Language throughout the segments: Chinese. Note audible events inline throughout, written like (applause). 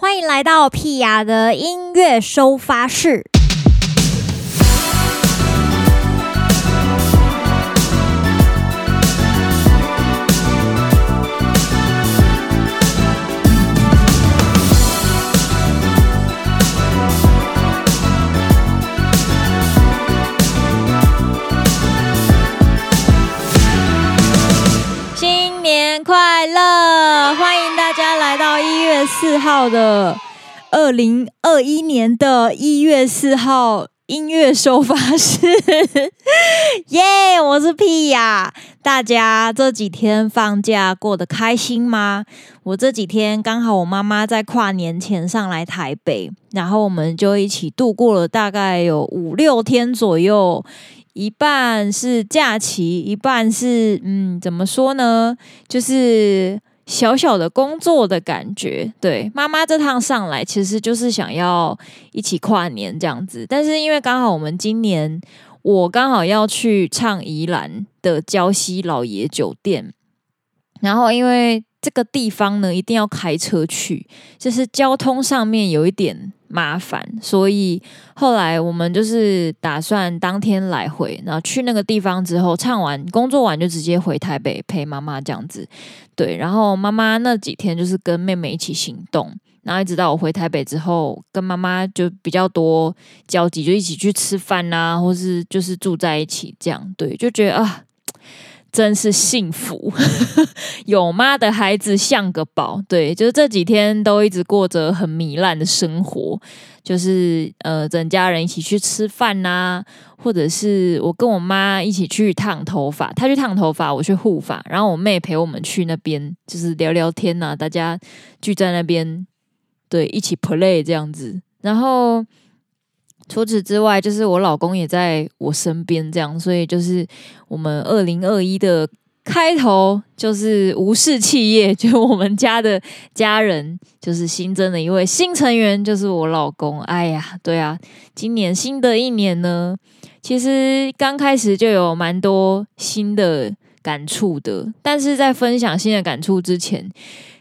欢迎来到屁雅的音乐收发室。新年快乐！欢迎四号的二零二一年的一月四号音乐收发室。(laughs) 耶我是屁雅。大家这几天放假过得开心吗？我这几天刚好我妈妈在跨年前上来台北，然后我们就一起度过了大概有五六天左右。一半是假期，一半是嗯，怎么说呢？就是小小的工作的感觉。对，妈妈这趟上来其实就是想要一起跨年这样子，但是因为刚好我们今年我刚好要去唱宜兰的礁溪老爷酒店，然后因为这个地方呢一定要开车去，就是交通上面有一点。麻烦，所以后来我们就是打算当天来回，然后去那个地方之后唱完工作完就直接回台北陪妈妈这样子。对，然后妈妈那几天就是跟妹妹一起行动，然后一直到我回台北之后，跟妈妈就比较多交集，就一起去吃饭啊，或是就是住在一起这样。对，就觉得啊。真是幸福，(laughs) 有妈的孩子像个宝。对，就是这几天都一直过着很糜烂的生活，就是呃，整家人一起去吃饭呐、或者是我跟我妈一起去烫头发，她去烫头发，我去护发，然后我妹陪我们去那边，就是聊聊天呐、大家聚在那边，对，一起 play 这样子，然后。除此之外，就是我老公也在我身边，这样，所以就是我们二零二一的开头，就是吴氏企业，(laughs) 就我们家的家人，就是新增的一位新成员，就是我老公。哎呀，对啊，今年新的一年呢，其实刚开始就有蛮多新的感触的，但是在分享新的感触之前，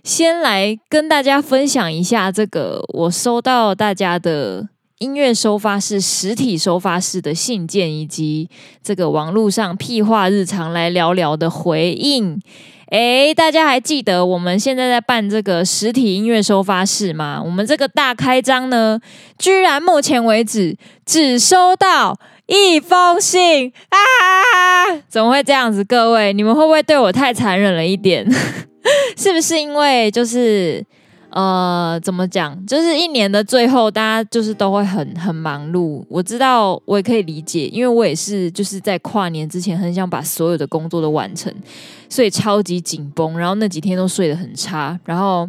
先来跟大家分享一下这个我收到大家的。音乐收发室实体收发室的信件，以及这个网络上屁话日常来聊聊的回应。诶，大家还记得我们现在在办这个实体音乐收发室吗？我们这个大开张呢，居然目前为止只收到一封信啊！怎么会这样子？各位，你们会不会对我太残忍了一点？(laughs) 是不是因为就是？呃，怎么讲？就是一年的最后，大家就是都会很很忙碌。我知道，我也可以理解，因为我也是就是在跨年之前很想把所有的工作都完成，所以超级紧绷，然后那几天都睡得很差，然后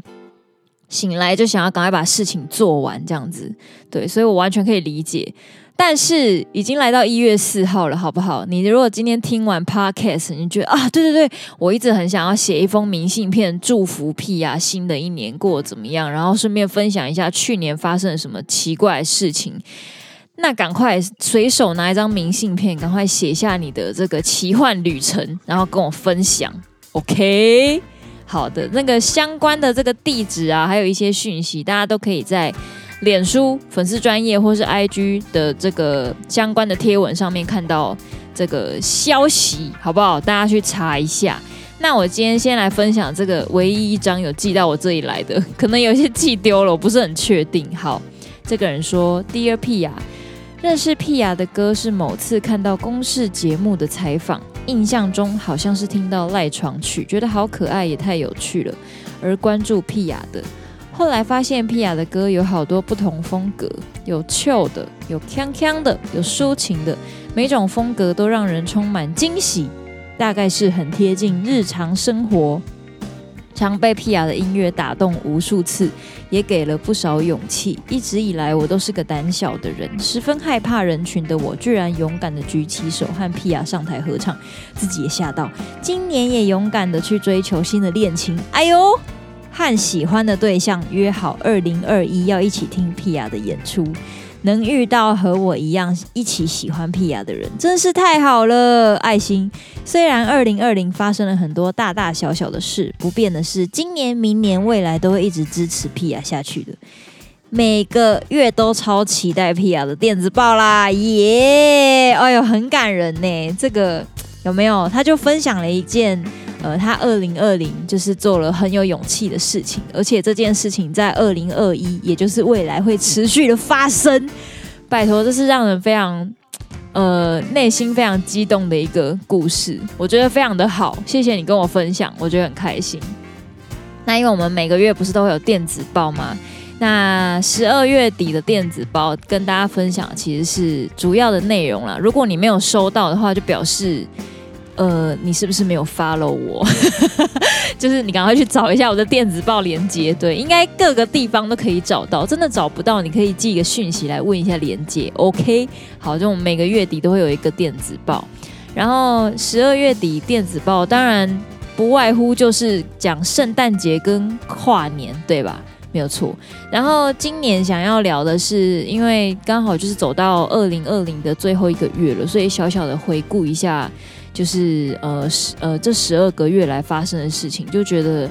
醒来就想要赶快把事情做完，这样子。对，所以我完全可以理解。但是已经来到一月四号了，好不好？你如果今天听完 Podcast，你觉得啊，对对对，我一直很想要写一封明信片，祝福屁雅新的一年过怎么样，然后顺便分享一下去年发生了什么奇怪的事情。那赶快随手拿一张明信片，赶快写下你的这个奇幻旅程，然后跟我分享。OK，好的，那个相关的这个地址啊，还有一些讯息，大家都可以在。脸书粉丝专业或是 IG 的这个相关的贴文上面看到这个消息，好不好？大家去查一下。那我今天先来分享这个唯一一张有寄到我这里来的，可能有些寄丢了，我不是很确定。好，这个人说：“Dear 屁雅，认识屁雅的歌是某次看到公视节目的采访，印象中好像是听到赖床曲，觉得好可爱，也太有趣了，而关注屁雅的。”后来发现皮雅的歌有好多不同风格，有俏的，有锵锵的，有抒情的，每种风格都让人充满惊喜，大概是很贴近日常生活。常被皮雅的音乐打动无数次，也给了不少勇气。一直以来我都是个胆小的人，十分害怕人群的我，居然勇敢的举起手和皮雅上台合唱，自己也吓到。今年也勇敢的去追求新的恋情，哎呦！和喜欢的对象约好二零二一要一起听屁雅的演出，能遇到和我一样一起喜欢 Pia 的人，真是太好了。爱心。虽然二零二零发生了很多大大小小的事，不变的是，今年、明年、未来都会一直支持 Pia 下去的。每个月都超期待 Pia 的电子报啦，耶！哎呦，很感人呢。这个有没有？他就分享了一件。呃，他二零二零就是做了很有勇气的事情，而且这件事情在二零二一，也就是未来会持续的发生。拜托，这是让人非常呃内心非常激动的一个故事，我觉得非常的好。谢谢你跟我分享，我觉得很开心。那因为我们每个月不是都会有电子报吗？那十二月底的电子报跟大家分享其实是主要的内容啦。如果你没有收到的话，就表示。呃，你是不是没有 follow 我？(laughs) 就是你赶快去找一下我的电子报连接，对，应该各个地方都可以找到。真的找不到，你可以寄一个讯息来问一下连接。OK，好，就我们每个月底都会有一个电子报，然后十二月底电子报当然不外乎就是讲圣诞节跟跨年，对吧？没有错。然后今年想要聊的是，因为刚好就是走到二零二零的最后一个月了，所以小小的回顾一下。就是呃十呃这十二个月来发生的事情，就觉得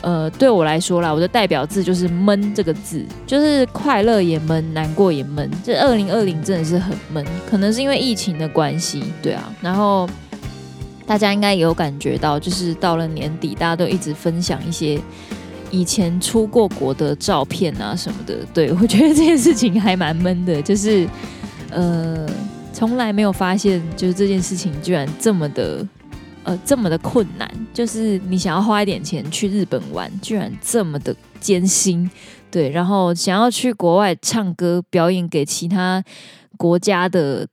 呃对我来说啦，我的代表字就是闷这个字，就是快乐也闷，难过也闷。这二零二零真的是很闷，可能是因为疫情的关系，对啊。然后大家应该也有感觉到，就是到了年底，大家都一直分享一些以前出过国的照片啊什么的。对，(laughs) 我觉得这件事情还蛮闷的，就是呃。从来没有发现，就是这件事情居然这么的，呃，这么的困难。就是你想要花一点钱去日本玩，居然这么的艰辛，对。然后想要去国外唱歌表演给其他国家的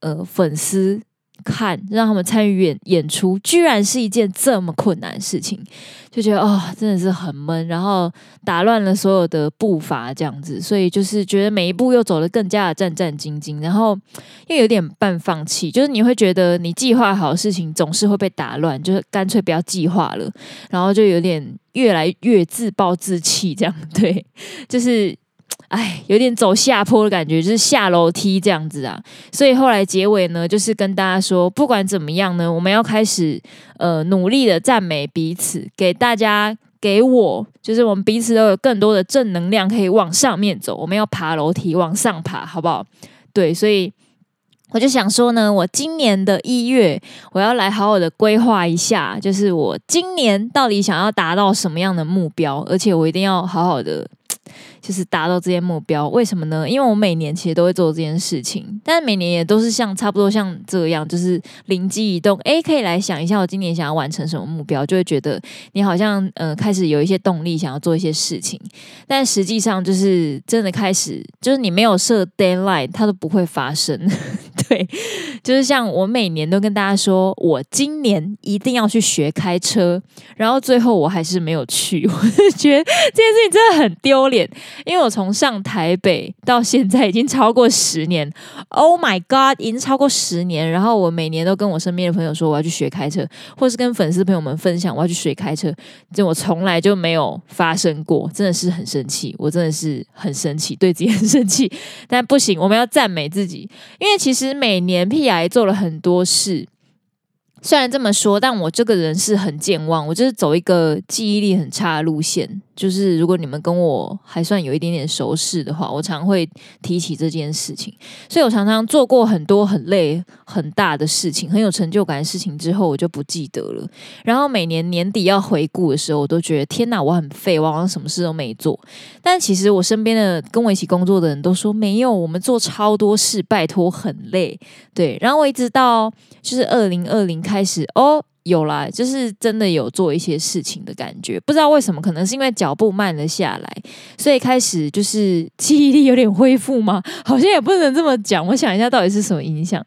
呃粉丝。看，让他们参与演演出，居然是一件这么困难的事情，就觉得哦，真的是很闷，然后打乱了所有的步伐，这样子，所以就是觉得每一步又走得更加的战战兢兢，然后又有点半放弃，就是你会觉得你计划好的事情总是会被打乱，就是干脆不要计划了，然后就有点越来越自暴自弃，这样，(laughs) 对，就是。哎，有点走下坡的感觉，就是下楼梯这样子啊。所以后来结尾呢，就是跟大家说，不管怎么样呢，我们要开始呃努力的赞美彼此，给大家给我，就是我们彼此都有更多的正能量，可以往上面走。我们要爬楼梯往上爬，好不好？对，所以我就想说呢，我今年的一月，我要来好好的规划一下，就是我今年到底想要达到什么样的目标，而且我一定要好好的。就是达到这些目标，为什么呢？因为我每年其实都会做这件事情，但是每年也都是像差不多像这样，就是灵机一动，诶，可以来想一下我今年想要完成什么目标，就会觉得你好像呃开始有一些动力想要做一些事情，但实际上就是真的开始，就是你没有设 deadline，它都不会发生。对，就是像我每年都跟大家说，我今年一定要去学开车，然后最后我还是没有去，(laughs) 我就觉得这件事情真的很丢脸，因为我从上台北到现在已经超过十年，Oh my God，已经超过十年，然后我每年都跟我身边的朋友说我要去学开车，或是跟粉丝朋友们分享我要去学开车，就我从来就没有发生过，真的是很生气，我真的是很生气，对自己很生气，但不行，我们要赞美自己，因为其实。每年屁癌做了很多事。虽然这么说，但我这个人是很健忘，我就是走一个记忆力很差的路线。就是如果你们跟我还算有一点点熟识的话，我常会提起这件事情。所以我常常做过很多很累、很大的事情，很有成就感的事情之后，我就不记得了。然后每年年底要回顾的时候，我都觉得天哪，我很废，我好像什么事都没做。但其实我身边的跟我一起工作的人都说没有，我们做超多事，拜托很累。对，然后我一直到就是二零二零开始哦，有啦，就是真的有做一些事情的感觉，不知道为什么，可能是因为脚步慢了下来，所以开始就是记忆力有点恢复吗？好像也不能这么讲。我想一下，到底是什么影响？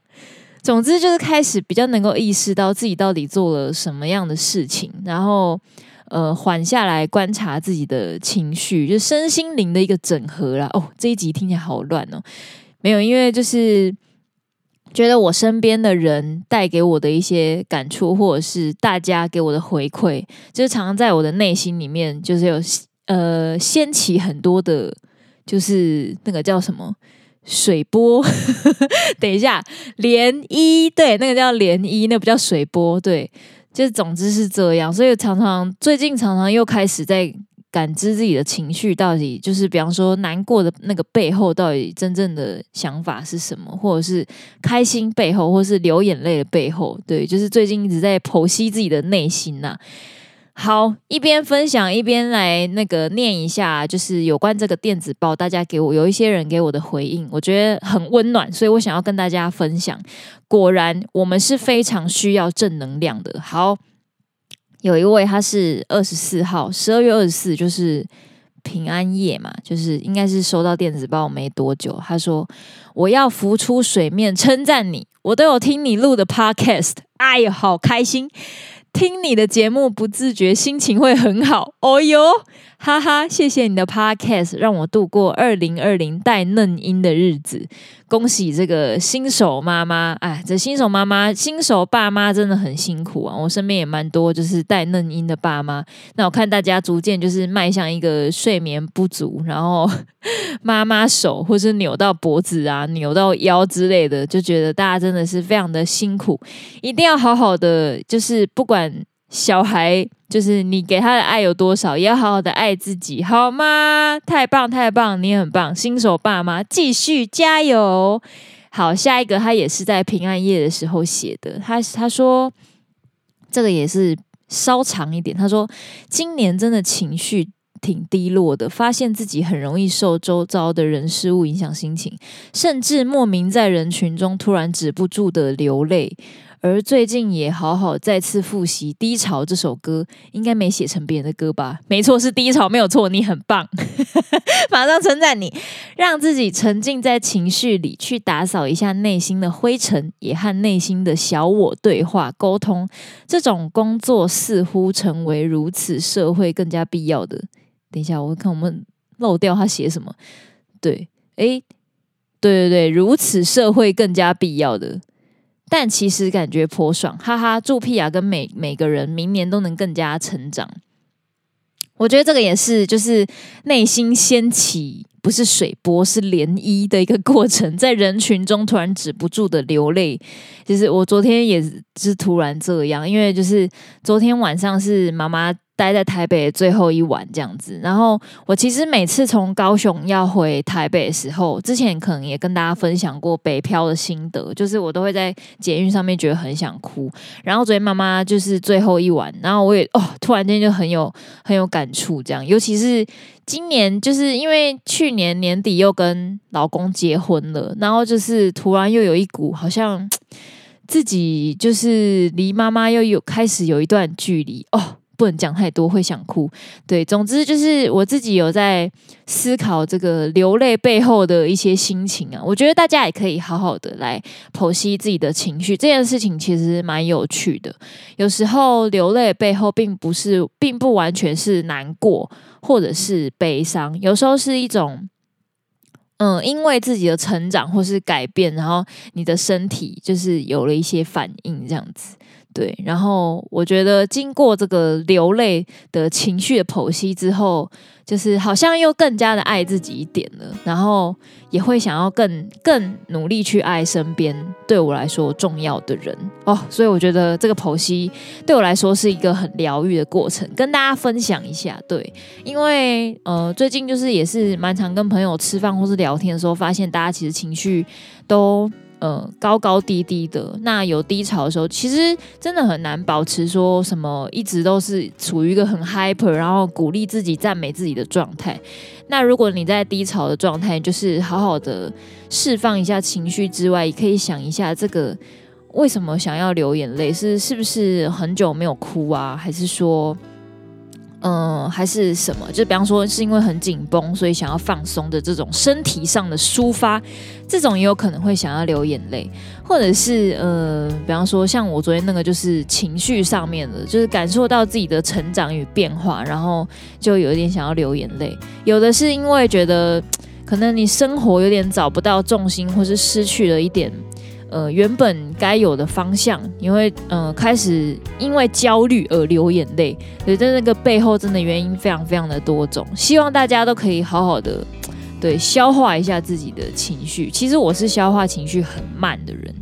总之就是开始比较能够意识到自己到底做了什么样的事情，然后呃缓下来观察自己的情绪，就身心灵的一个整合啦。哦，这一集听起来好乱哦，没有，因为就是。觉得我身边的人带给我的一些感触，或者是大家给我的回馈，就是常常在我的内心里面，就是有呃掀起很多的，就是那个叫什么水波，(laughs) 等一下，涟漪，对，那个叫涟漪，那不叫水波，对，就是总之是这样，所以常常最近常常又开始在感知自己的情绪到底就是，比方说难过的那个背后到底真正的想法是什么，或者是开心背后，或是流眼泪的背后，对，就是最近一直在剖析自己的内心呐、好，一边分享一边来那个念一下，就是有关这个电子报，大家给我有一些人给我的回应，我觉得很温暖，所以我想要跟大家分享。果然，我们是非常需要正能量的。好，有一位他是二十四号，十二月二十四，就是平安夜嘛，就是应该是收到电子报没多久。他说：“我要浮出水面，称赞你，我都有听你录的 Podcast，哎呀，好开心。”听你的节目，不自觉心情会很好。哦哟，哈哈！谢谢你的 Podcast，让我度过二零二零带嫩音的日子。恭喜这个新手妈妈！哎，这新手妈妈、新手爸妈真的很辛苦啊！我身边也蛮多就是带嫩婴的爸妈。那我看大家逐渐就是迈向一个睡眠不足，然后 (laughs) 妈妈手或是扭到脖子啊、扭到腰之类的，就觉得大家真的是非常的辛苦，一定要好好的，就是不管小孩。就是你给他的爱有多少，也要好好的爱自己，好吗？太棒太棒，你很棒，新手爸妈继续加油。好，下一个他也是在平安夜的时候写的，他他说这个也是稍长一点。他说今年真的情绪挺低落的，发现自己很容易受周遭的人事物影响心情，甚至莫名在人群中突然止不住的流泪。而最近也好好再次复习《低潮》这首歌，应该没写成别人的歌吧？没错，是《低潮》，没有错，你很棒，(laughs) 马上称赞你，让自己沉浸在情绪里，去打扫一下内心的灰尘，也和内心的小我对话沟通。这种工作似乎成为如此社会更加必要的。等一下，我看我们漏掉他写什么？对，诶，对对对，如此社会更加必要的。但其实感觉颇爽，哈哈！祝屁雅，跟每每个人明年都能更加成长。我觉得这个也是，就是内心掀起不是水波，是涟漪的一个过程，在人群中突然止不住的流泪。就是我昨天也是突然这样，因为就是昨天晚上是妈妈。待在台北的最后一晚这样子，然后我其实每次从高雄要回台北的时候，之前可能也跟大家分享过北漂的心得，就是我都会在捷运上面觉得很想哭。然后昨天妈妈就是最后一晚，然后我也哦，突然间就很有很有感触，这样。尤其是今年，就是因为去年年底又跟老公结婚了，然后就是突然又有一股好像自己就是离妈妈又有开始有一段距离哦。不能讲太多，会想哭。对，总之就是我自己有在思考这个流泪背后的一些心情啊。我觉得大家也可以好好的来剖析自己的情绪，这件事情其实蛮有趣的。有时候流泪背后并不是，并不完全是难过或者是悲伤，有时候是一种，嗯，因为自己的成长或是改变，然后你的身体就是有了一些反应，这样子。对，然后我觉得经过这个流泪的情绪的剖析之后，就是好像又更加的爱自己一点了，然后也会想要更更努力去爱身边对我来说重要的人哦。所以我觉得这个剖析对我来说是一个很疗愈的过程，跟大家分享一下。对，因为呃最近就是也是蛮常跟朋友吃饭或是聊天的时候，发现大家其实情绪都。呃，高高低低的，那有低潮的时候，其实真的很难保持说什么一直都是处于一个很 hyper，然后鼓励自己、赞美自己的状态。那如果你在低潮的状态，就是好好的释放一下情绪之外，也可以想一下这个为什么想要流眼泪，是是不是很久没有哭啊，还是说？嗯，还是什么？就比方说，是因为很紧绷，所以想要放松的这种身体上的抒发，这种也有可能会想要流眼泪，或者是呃，比方说像我昨天那个，就是情绪上面的，就是感受到自己的成长与变化，然后就有一点想要流眼泪。有的是因为觉得可能你生活有点找不到重心，或是失去了一点。呃，原本该有的方向，因为呃开始因为焦虑而流眼泪，所以在那个背后真的原因非常非常的多种。希望大家都可以好好的对，消化一下自己的情绪。其实我是消化情绪很慢的人。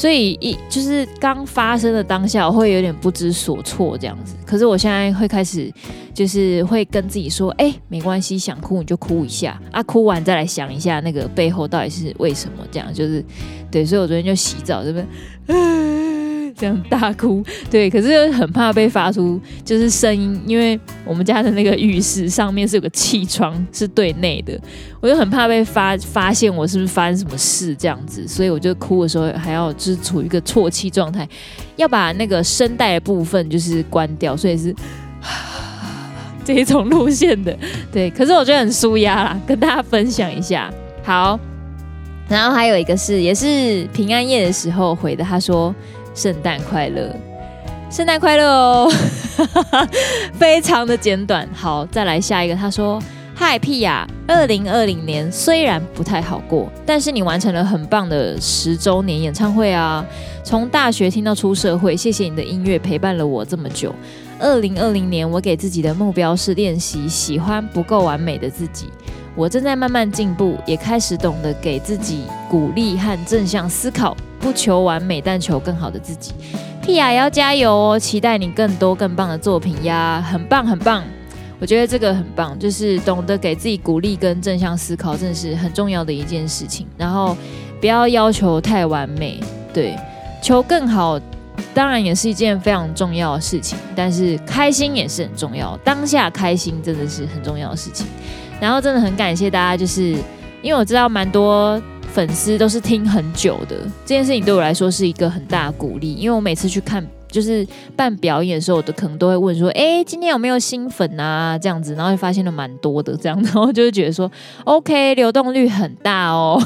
所以一就是刚发生的当下，我会有点不知所措这样子。可是我现在会开始，就是会跟自己说：“哎，没关系，想哭你就哭一下啊，哭完再来想一下那个背后到底是为什么这样。”就是对，所以我昨天就洗澡这边。(laughs) 这样大哭，对，可是很怕被发出就是声音，因为我们家的那个浴室上面是有个气窗，是对内的，我就很怕被发发现我是不是发生什么事这样子，所以我就哭的时候还要就是处于一个啜泣状态，要把那个声带的部分就是关掉，所以是 (sighs) 这一种路线的，对，可是我觉得很舒压啦，跟大家分享一下。好，然后还有一个是也是平安夜的时候回的，他说。圣诞快乐，圣诞快乐哦，(laughs) 非常的简短。好，再来下一个。他说：“嗨，屁呀！二零二零年虽然不太好过，但是你完成了很棒的十周年演唱会啊！从大学听到出社会，谢谢你的音乐陪伴了我这么久。二零二零年，我给自己的目标是练习喜欢不够完美的自己。我正在慢慢进步，也开始懂得给自己鼓励和正向思考。”不求完美，但求更好的自己。屁呀，也要加油哦！期待你更多更棒的作品呀，很棒很棒！我觉得这个很棒，就是懂得给自己鼓励跟正向思考，真的是很重要的一件事情。然后不要要求太完美，对，求更好，当然也是一件非常重要的事情。但是开心也是很重要，当下开心真的是很重要的事情。然后真的很感谢大家，就是因为我知道蛮多。粉丝都是听很久的，这件事情对我来说是一个很大的鼓励，因为我每次去看就是办表演的时候，我都可能都会问说，哎，今天有没有新粉啊？这样子，然后就发现了蛮多的，这样，然后就会觉得说，(laughs) OK，流动率很大哦，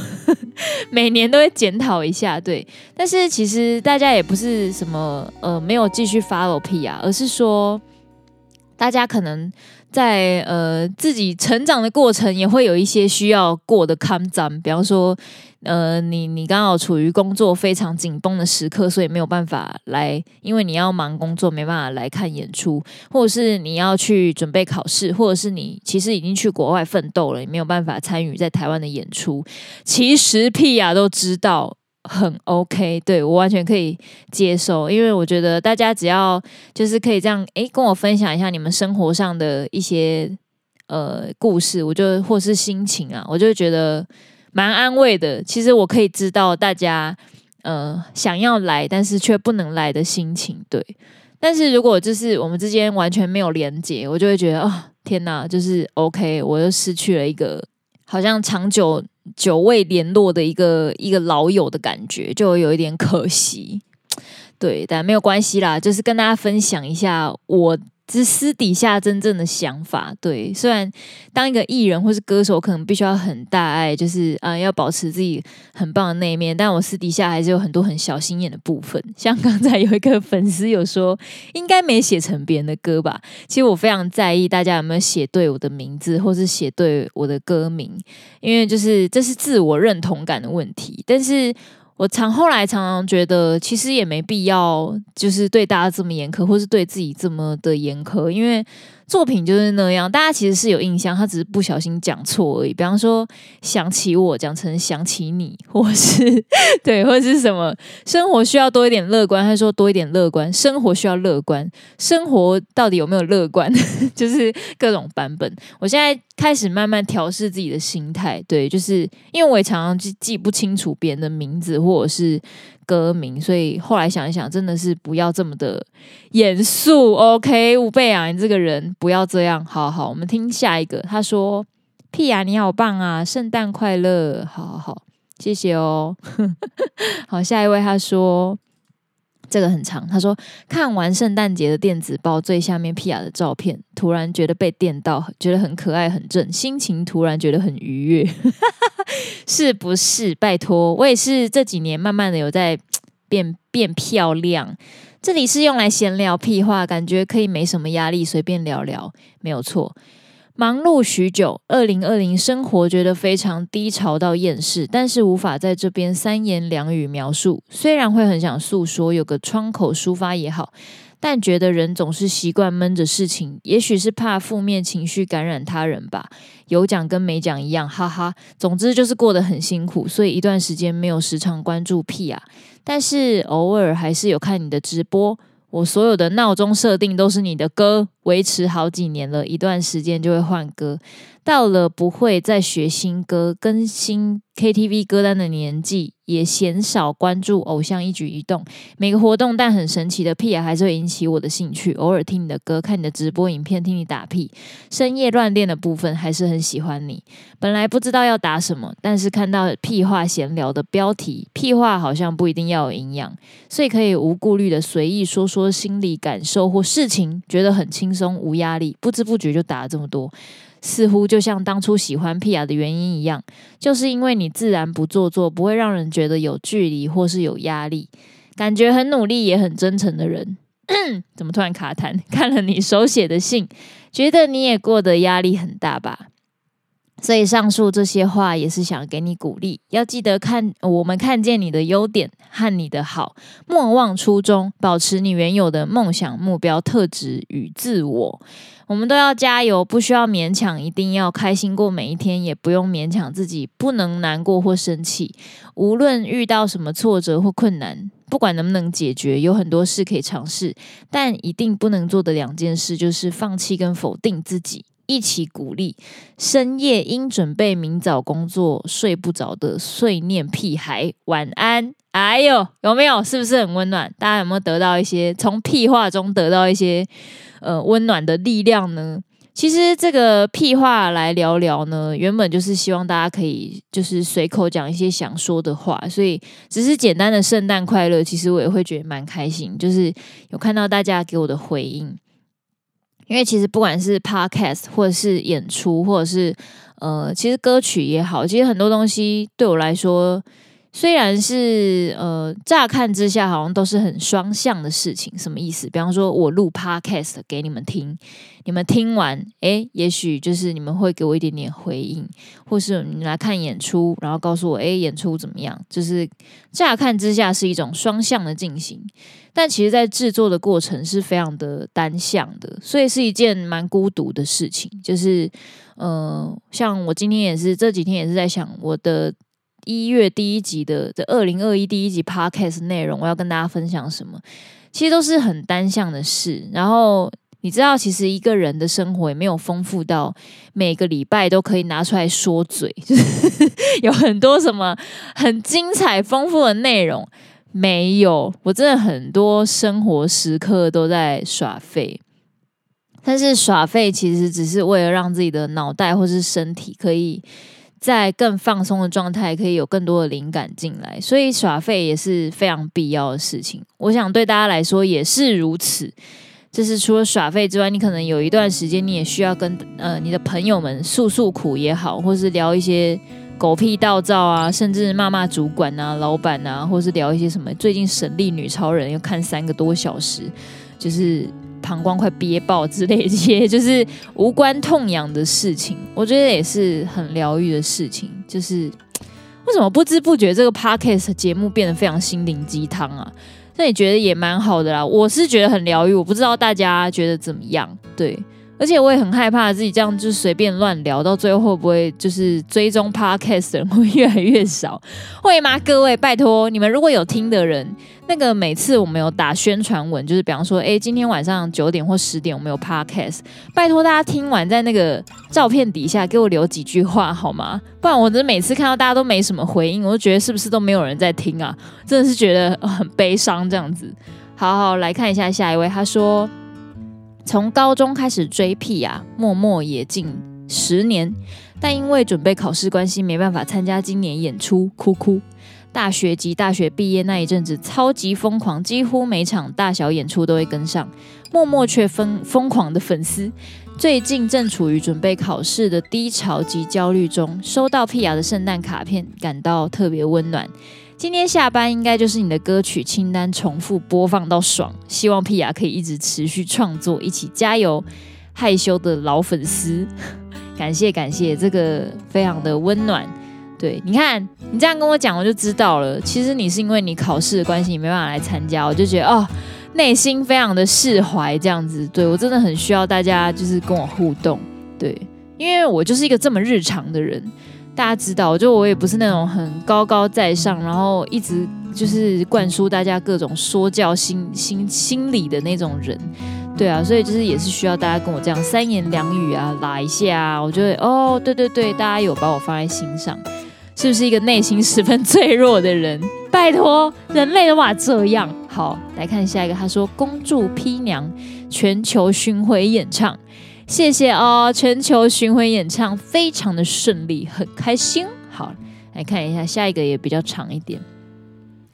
每年都会检讨一下，对。但是其实大家也不是什么呃没有继续 follow P 啊，而是说大家可能。在呃自己成长的过程，也会有一些需要过的坎站，比方说，呃，你你刚好处于工作非常紧绷的时刻，所以没有办法来，因为你要忙工作，没办法来看演出，或者是你要去准备考试，或者是你其实已经去国外奋斗了，你没有办法参与在台湾的演出。其实屁呀都知道。很 OK，对，我完全可以接受，因为我觉得大家只要就是可以这样，诶，跟我分享一下你们生活上的一些呃故事，我就或是心情啊，我就觉得蛮安慰的。其实我可以知道大家呃想要来，但是却不能来的心情，对。但是如果就是我们之间完全没有连接，我就会觉得、哦，天哪，就是 OK，我又失去了一个好像长久。久未联络的一个一个老友的感觉，就有一点可惜，对，但没有关系啦，就是跟大家分享一下我。这私底下真正的想法，对。虽然当一个艺人或是歌手，可能必须要很大爱，就是啊、要保持自己很棒的那一面。但我私底下还是有很多很小心眼的部分。像刚才有一个粉丝有说，应该没写成别人的歌吧？其实我非常在意大家有没有写对我的名字，或是写对我的歌名，因为就是这是自我认同感的问题。但是。我常后来常常觉得，其实也没必要，就是对大家这么严苛，或是对自己这么的严苛，因为。作品就是那样，大家其实是有印象，他只是不小心讲错而已。比方说，想起我讲成想起你，或是 (laughs) 对，或是什么生活需要多一点乐观，他说多一点乐观，生活需要乐观，生活到底有没有乐观？(laughs) 就是各种版本。我现在开始慢慢调试自己的心态，对，就是因为我也常常记记不清楚别人的名字，或者是。歌名，所以后来想一想，真的是不要这么的严肃。OK，吴贝啊，你这个人不要这样。好好，我们听下一个。他说：“屁呀，你好棒啊，圣诞快乐。”好好好，谢谢哦。(laughs) 好，下一位他说。这个很长，他说看完圣诞节的电子报，最下面屁雅的照片，突然觉得被电到，觉得很可爱很正，心情突然觉得很愉悦，(laughs) 是不是？拜托，我也是这几年慢慢的有在 (tsk) 变变漂亮。这里是用来闲聊屁话，感觉可以没什么压力，随便聊聊，没有错。忙碌许久，二零二零生活觉得非常低潮到厌世，但是无法在这边三言两语描述。虽然会很想诉说，有个窗口抒发也好，但觉得人总是习惯闷着事情，也许是怕负面情绪感染他人吧。有讲跟没讲一样，哈哈。总之就是过得很辛苦，所以一段时间没有时常关注屁啊但是偶尔还是有看你的直播。我所有的闹钟设定都是你的歌，维持好几年了，一段时间就会换歌。到了不会再学新歌、更新 KTV 歌单的年纪，也鲜少关注偶像一举一动。每个活动，但很神奇的屁啊，还是会引起我的兴趣。偶尔听你的歌，看你的直播影片，听你打屁。深夜乱练的部分，还是很喜欢你。本来不知道要打什么，但是看到屁话闲聊的标题，屁话好像不一定要有营养，所以可以无顾虑的随意说说心理感受或事情，觉得很轻松无压力。不知不觉就打了这么多。似乎就像当初喜欢皮雅的原因一样，就是因为你自然不做作，不会让人觉得有距离或是有压力，感觉很努力也很真诚的人。(clears throat) 怎么突然卡痰？看了你手写的信，觉得你也过得压力很大吧？所以上述这些话也是想给你鼓励，要记得看我们看见你的优点和你的好，莫忘初衷，保持你原有的梦想、目标、特质与自我。我们都要加油，不需要勉强，一定要开心过每一天，也不用勉强自己不能难过或生气。无论遇到什么挫折或困难，不管能不能解决，有很多事可以尝试，但一定不能做的两件事就是放弃跟否定自己。一起鼓励，深夜应准备明早工作睡不着的碎念屁孩，晚安。哎呦，有没有？是不是很温暖？大家有没有得到一些从屁话中得到一些呃温暖的力量呢？其实这个屁话来聊聊呢，原本就是希望大家可以就是随口讲一些想说的话，所以只是简单的圣诞快乐，其实我也会觉得蛮开心，就是有看到大家给我的回应。因为其实不管是 podcast 或者是演出，或者是呃，其实歌曲也好，其实很多东西对我来说。虽然是呃，乍看之下好像都是很双向的事情，什么意思？比方说，我录 podcast 给你们听，你们听完，诶，也许就是你们会给我一点点回应，或是你来看演出，然后告诉我，诶，演出怎么样？就是乍看之下是一种双向的进行，但其实在制作的过程是非常的单向的，所以是一件蛮孤独的事情。就是呃，像我今天也是这几天也是在想我的。一月第一集的这二零二一第一集 podcast 内容，我要跟大家分享什么？其实都是很单向的事。然后你知道，其实一个人的生活也没有丰富到每个礼拜都可以拿出来说嘴，就 (laughs) 是有很多什么很精彩丰富的内容。没有，我真的很多生活时刻都在耍废。但是耍废其实只是为了让自己的脑袋或是身体可以。在更放松的状态，可以有更多的灵感进来，所以耍废也是非常必要的事情。我想对大家来说也是如此。就是除了耍废之外，你可能有一段时间，你也需要跟呃你的朋友们诉诉苦也好，或是聊一些狗屁道灶啊，甚至骂骂主管啊、老板啊，或是聊一些什么最近神力女超人要看三个多小时，就是。膀胱快憋爆之类的这些，(laughs) 就是无关痛痒的事情，我觉得也是很疗愈的事情。就是为什么不知不觉这个 podcast 节目变得非常心灵鸡汤啊？那你觉得也蛮好的啦，我是觉得很疗愈，我不知道大家觉得怎么样？对。而且我也很害怕自己这样就随便乱聊，到最后会不会就是追踪 podcast 的人会越来越少？会吗？各位，拜托你们如果有听的人，那个每次我们有打宣传文，就是比方说，哎，今天晚上九点或十点我们有 podcast，拜托大家听完在那个照片底下给我留几句话好吗？不然我真的每次看到大家都没什么回应，我就觉得是不是都没有人在听啊？真的是觉得很悲伤这样子。好好来看一下下一位，他说。从高中开始追屁啊，默默也近十年，但因为准备考试关系，没办法参加今年演出，哭哭。大学及大学毕业那一阵子，超级疯狂，几乎每场大小演出都会跟上，默默却疯疯狂的粉丝。最近正处于准备考试的低潮及焦虑中，收到屁雅的圣诞卡片，感到特别温暖。今天下班应该就是你的歌曲清单重复播放到爽，希望屁雅可以一直持续创作，一起加油！害羞的老粉丝，(laughs) 感谢感谢，这个非常的温暖。对，你看你这样跟我讲，我就知道了。其实你是因为你考试的关系，你没办法来参加，我就觉得哦，内心非常的释怀，这样子。对，我真的很需要大家就是跟我互动，对，因为我就是一个这么日常的人。大家知道，就我也不是那种很高高在上，然后一直就是灌输大家各种说教心心心理的那种人，对啊，所以就是也是需要大家跟我这样三言两语啊，拉一下啊，我觉得哦，对对对，大家有把我放在心上，是不是一个内心十分脆弱的人？拜托，人类都嘛这样。好，来看下一个，他说恭祝 P 娘全球巡回演唱。谢谢哦，全球巡回演唱非常的顺利，很开心。好，来看一下下一个也比较长一点。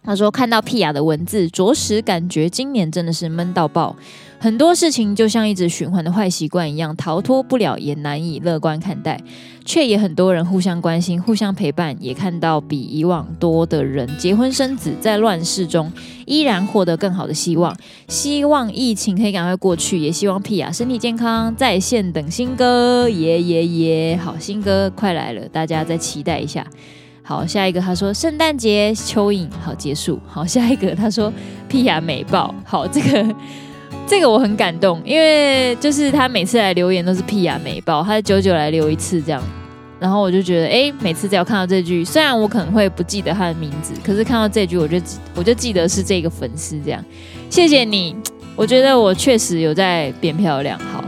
他说看到屁雅的文字，着实感觉今年真的是闷到爆。很多事情就像一直循环的坏习惯一样，逃脱不了，也难以乐观看待。却也很多人互相关心、互相陪伴，也看到比以往多的人结婚生子，在乱世中依然获得更好的希望。希望疫情可以赶快过去，也希望屁牙身体健康，在线等新歌，耶耶耶！好，新歌快来了，大家再期待一下。好，下一个他说圣诞节蚯蚓，好结束。好，下一个他说屁牙美爆，好这个。这个我很感动，因为就是他每次来留言都是 Pia 美爆，他久久来留一次这样，然后我就觉得，哎，每次只要看到这句，虽然我可能会不记得他的名字，可是看到这句，我就我就记得是这个粉丝这样。谢谢你，我觉得我确实有在变漂亮。好，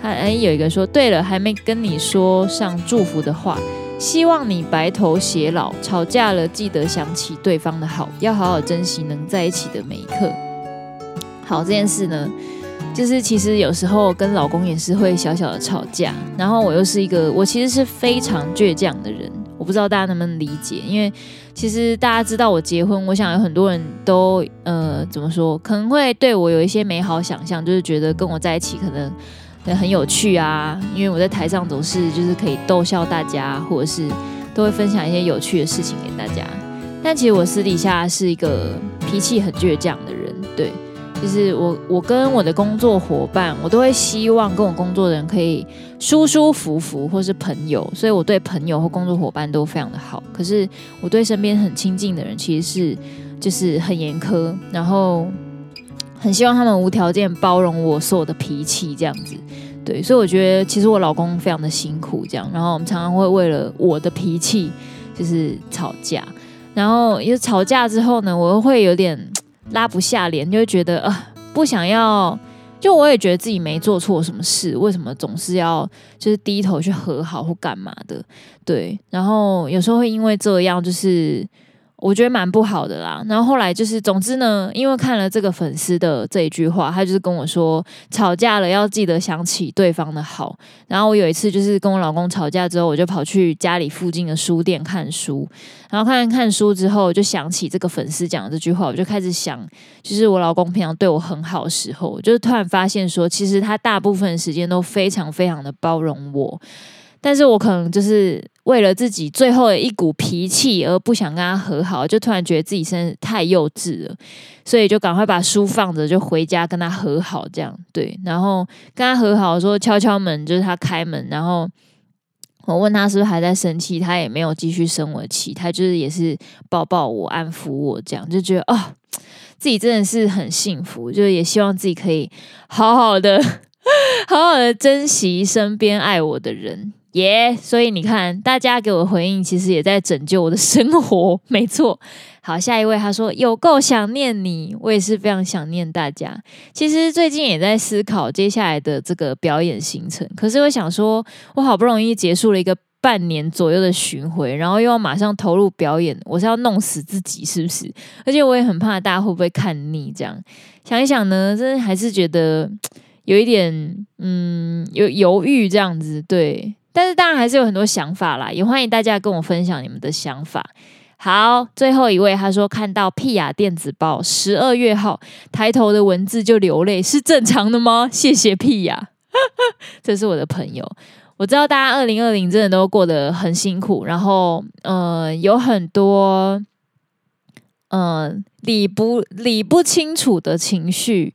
还哎有一个说，对了，还没跟你说上祝福的话，希望你白头偕老，吵架了记得想起对方的好，要好好珍惜能在一起的每一刻。好，这件事呢，就是其实有时候跟老公也是会小小的吵架，然后我又是一个我其实是非常倔强的人，我不知道大家能不能理解，因为其实大家知道我结婚，我想有很多人都呃怎么说，可能会对我有一些美好想象，就是觉得跟我在一起可能很有趣啊，因为我在台上总是就是可以逗笑大家，或者是都会分享一些有趣的事情给大家，但其实我私底下是一个脾气很倔强的人，对。就是我，我跟我的工作伙伴，我都会希望跟我工作的人可以舒舒服服，或是朋友，所以我对朋友或工作伙伴都非常的好。可是我对身边很亲近的人，其实是就是很严苛，然后很希望他们无条件包容我所有的脾气，这样子。对，所以我觉得其实我老公非常的辛苦，这样。然后我们常常会为了我的脾气就是吵架，然后因为吵架之后呢，我又会有点。拉不下脸，就会觉得啊、呃，不想要。就我也觉得自己没做错什么事，为什么总是要就是低头去和好或干嘛的？对，然后有时候会因为这样，就是。我觉得蛮不好的啦，然后后来就是，总之呢，因为看了这个粉丝的这一句话，他就是跟我说，吵架了要记得想起对方的好。然后我有一次就是跟我老公吵架之后，我就跑去家里附近的书店看书，然后看看书之后，就想起这个粉丝讲的这句话，我就开始想，就是我老公平常对我很好的时候，就是突然发现说，其实他大部分时间都非常非常的包容我。但是我可能就是为了自己最后的一股脾气而不想跟他和好，就突然觉得自己真的太幼稚了，所以就赶快把书放着，就回家跟他和好，这样对。然后跟他和好说，敲敲门，就是他开门，然后我问他是不是还在生气，他也没有继续生我气，他就是也是抱抱我，安抚我，这样就觉得哦，自己真的是很幸福，就是也希望自己可以好好的、(laughs) 好好的珍惜身边爱我的人。耶所以你看，大家给我回应，其实也在拯救我的生活。没错。(laughs) 好，下一位他说有够想念你，我也是非常想念大家。其实最近也在思考接下来的这个表演行程，可是我想说，我好不容易结束了一个半年左右的巡回，然后又要马上投入表演，我是要弄死自己是不是？(laughs) 而且我也很怕大家会不会看腻。这样想一想呢，真的还是觉得有一点嗯，有犹豫这样子，对。但是当然还是有很多想法啦，也欢迎大家跟我分享你们的想法。好，最后一位他说看到 Pia 电子报十二月号抬头的文字就流泪，是正常的吗？(laughs) 谢谢 Pia，(laughs) 这是我的朋友。我知道大家二零二零真的都过得很辛苦，然后呃有很多呃理不理不清楚的情绪。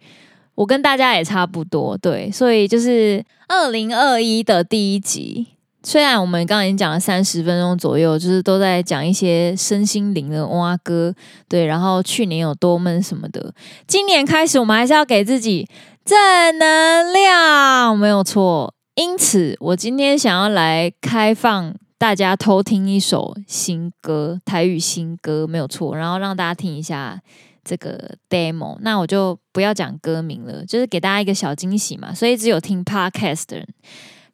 我跟大家也差不多，对，所以就是二零二一的第一集，虽然我们刚刚已经讲了三十分钟左右，就是都在讲一些身心灵的哇歌，对，然后去年有多闷什么的，今年开始我们还是要给自己正能量，没有错。因此，我今天想要来开放大家偷听一首新歌，台语新歌，没有错，然后让大家听一下这个 demo。那我就不要讲歌名了，就是给大家一个小惊喜嘛。所以只有听 podcast 的人。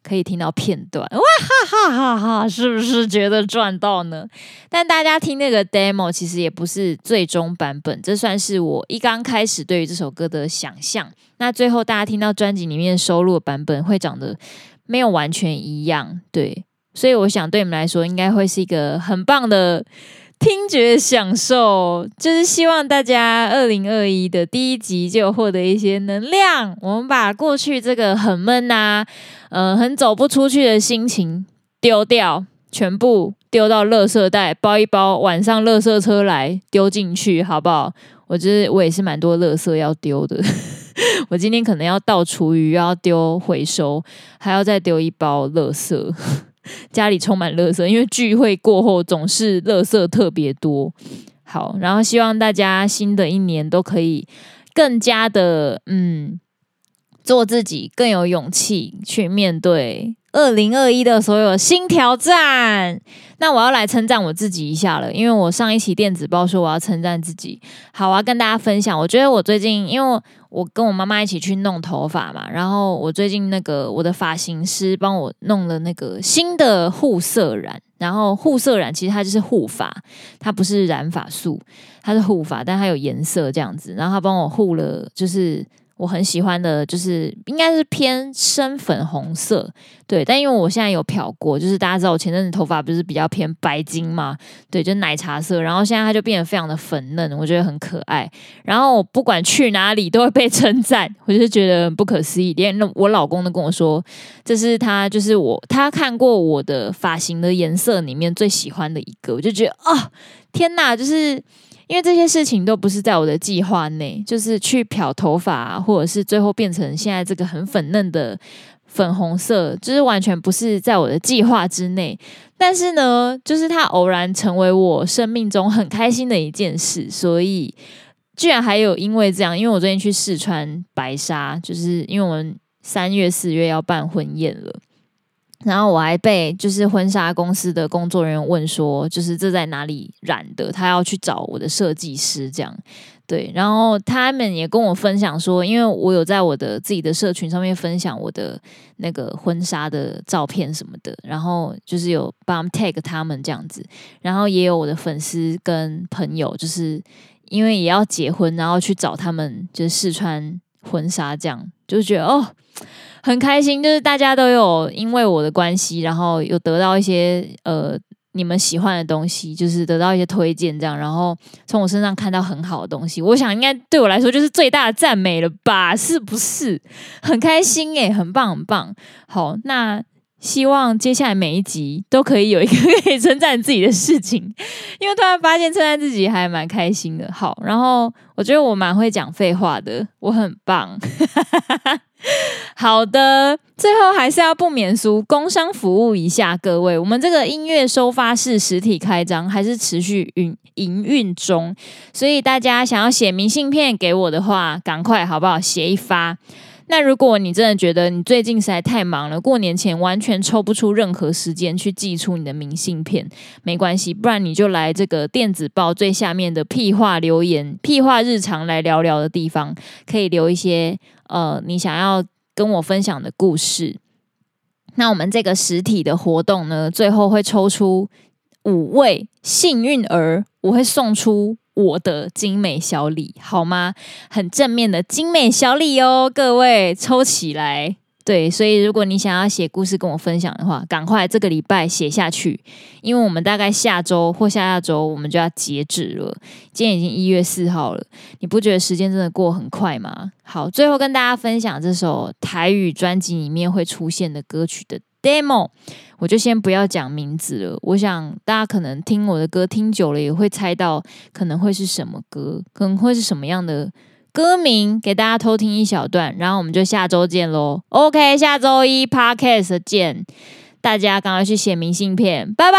可以听到片段，哇哈哈哈哈！是不是觉得赚到呢？但大家听那个 demo 其实也不是最终版本，这算是我一刚开始对于这首歌的想象。那最后大家听到专辑里面收录的版本会长得没有完全一样，对，所以我想对你们来说应该会是一个很棒的。听觉享受，就是希望大家二零二一的第一集就获得一些能量。我们把过去这个很闷啊，呃，很走不出去的心情丢掉，全部丢到垃圾袋，包一包，晚上垃圾车来丢进去，好不好？我觉得我也是蛮多垃圾要丢的。(laughs) 我今天可能要倒厨余，要丢回收，还要再丢一包垃圾。家里充满垃圾，因为聚会过后总是垃圾特别多。好，然后希望大家新的一年都可以更加的嗯，做自己，更有勇气去面对二零二一的所有新挑战。那我要来称赞我自己一下了，因为我上一期电子报说我要称赞自己。好，我要跟大家分享，我觉得我最近因为。我跟我妈妈一起去弄头发嘛，然后我最近那个我的发型师帮我弄了那个新的护色染，然后护色染其实它就是护发，它不是染发素，它是护发，但它有颜色这样子，然后他帮我护了，就是。我很喜欢的，就是应该是偏深粉红色，对。但因为我现在有漂过，就是大家知道我前阵子头发不是比较偏白金嘛，对，就奶茶色。然后现在它就变得非常的粉嫩，我觉得很可爱。然后我不管去哪里都会被称赞，我就觉得不可思议。连我老公都跟我说，这是他就是我他看过我的发型的颜色里面最喜欢的一个，我就觉得啊、哦，天哪，就是。因为这些事情都不是在我的计划内，就是去漂头发，或者是最后变成现在这个很粉嫩的粉红色，就是完全不是在我的计划之内。但是呢，就是它偶然成为我生命中很开心的一件事，所以居然还有因为这样，因为我最近去试穿白纱，就是因为我们三月四月要办婚宴了。然后我还被就是婚纱公司的工作人员问说，就是这在哪里染的？他要去找我的设计师，这样对。然后他们也跟我分享说，因为我有在我的自己的社群上面分享我的那个婚纱的照片什么的，然后就是有帮 tag 他们这样子，然后也有我的粉丝跟朋友，就是因为也要结婚，然后去找他们就是试穿婚纱，这样就觉得哦。很开心，就是大家都有因为我的关系，然后有得到一些呃你们喜欢的东西，就是得到一些推荐这样，然后从我身上看到很好的东西，我想应该对我来说就是最大的赞美了吧？是不是？很开心诶，很棒很棒。好，那希望接下来每一集都可以有一个可以称赞自己的事情，因为突然发现称赞自己还蛮开心的。好，然后我觉得我蛮会讲废话的，我很棒。(laughs) (laughs) 好的，最后还是要不免俗，工商服务一下各位。我们这个音乐收发室实体开张还是持续运营运中，所以大家想要写明信片给我的话，赶快好不好？写一发。那如果你真的觉得你最近实在太忙了，过年前完全抽不出任何时间去寄出你的明信片，没关系，不然你就来这个电子报最下面的屁话留言，屁话日常来聊聊的地方，可以留一些呃你想要跟我分享的故事。那我们这个实体的活动呢，最后会抽出五位幸运儿，我会送出。我的精美小礼，好吗？很正面的精美小礼哦，各位抽起来。对，所以如果你想要写故事跟我分享的话，赶快这个礼拜写下去，因为我们大概下周或下下周我们就要截止了。今天已经一月四号了，你不觉得时间真的过很快吗？好，最后跟大家分享这首台语专辑里面会出现的歌曲的 demo。我就先不要讲名字了，我想大家可能听我的歌听久了，也会猜到可能会是什么歌，可能会是什么样的歌名，给大家偷听一小段，然后我们就下周见喽。OK，下周一 Podcast 见，大家赶快去写明信片，拜拜。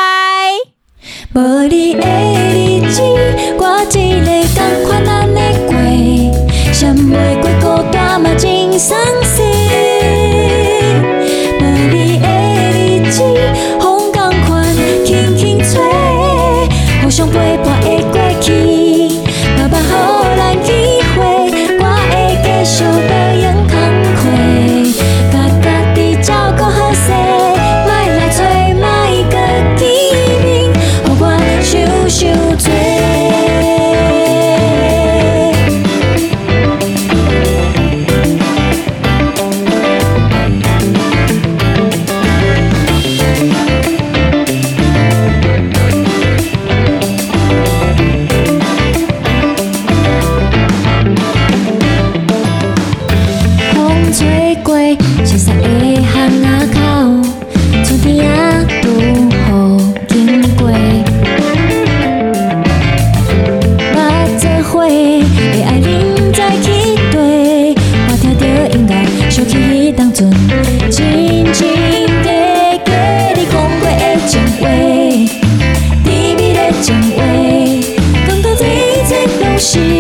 是一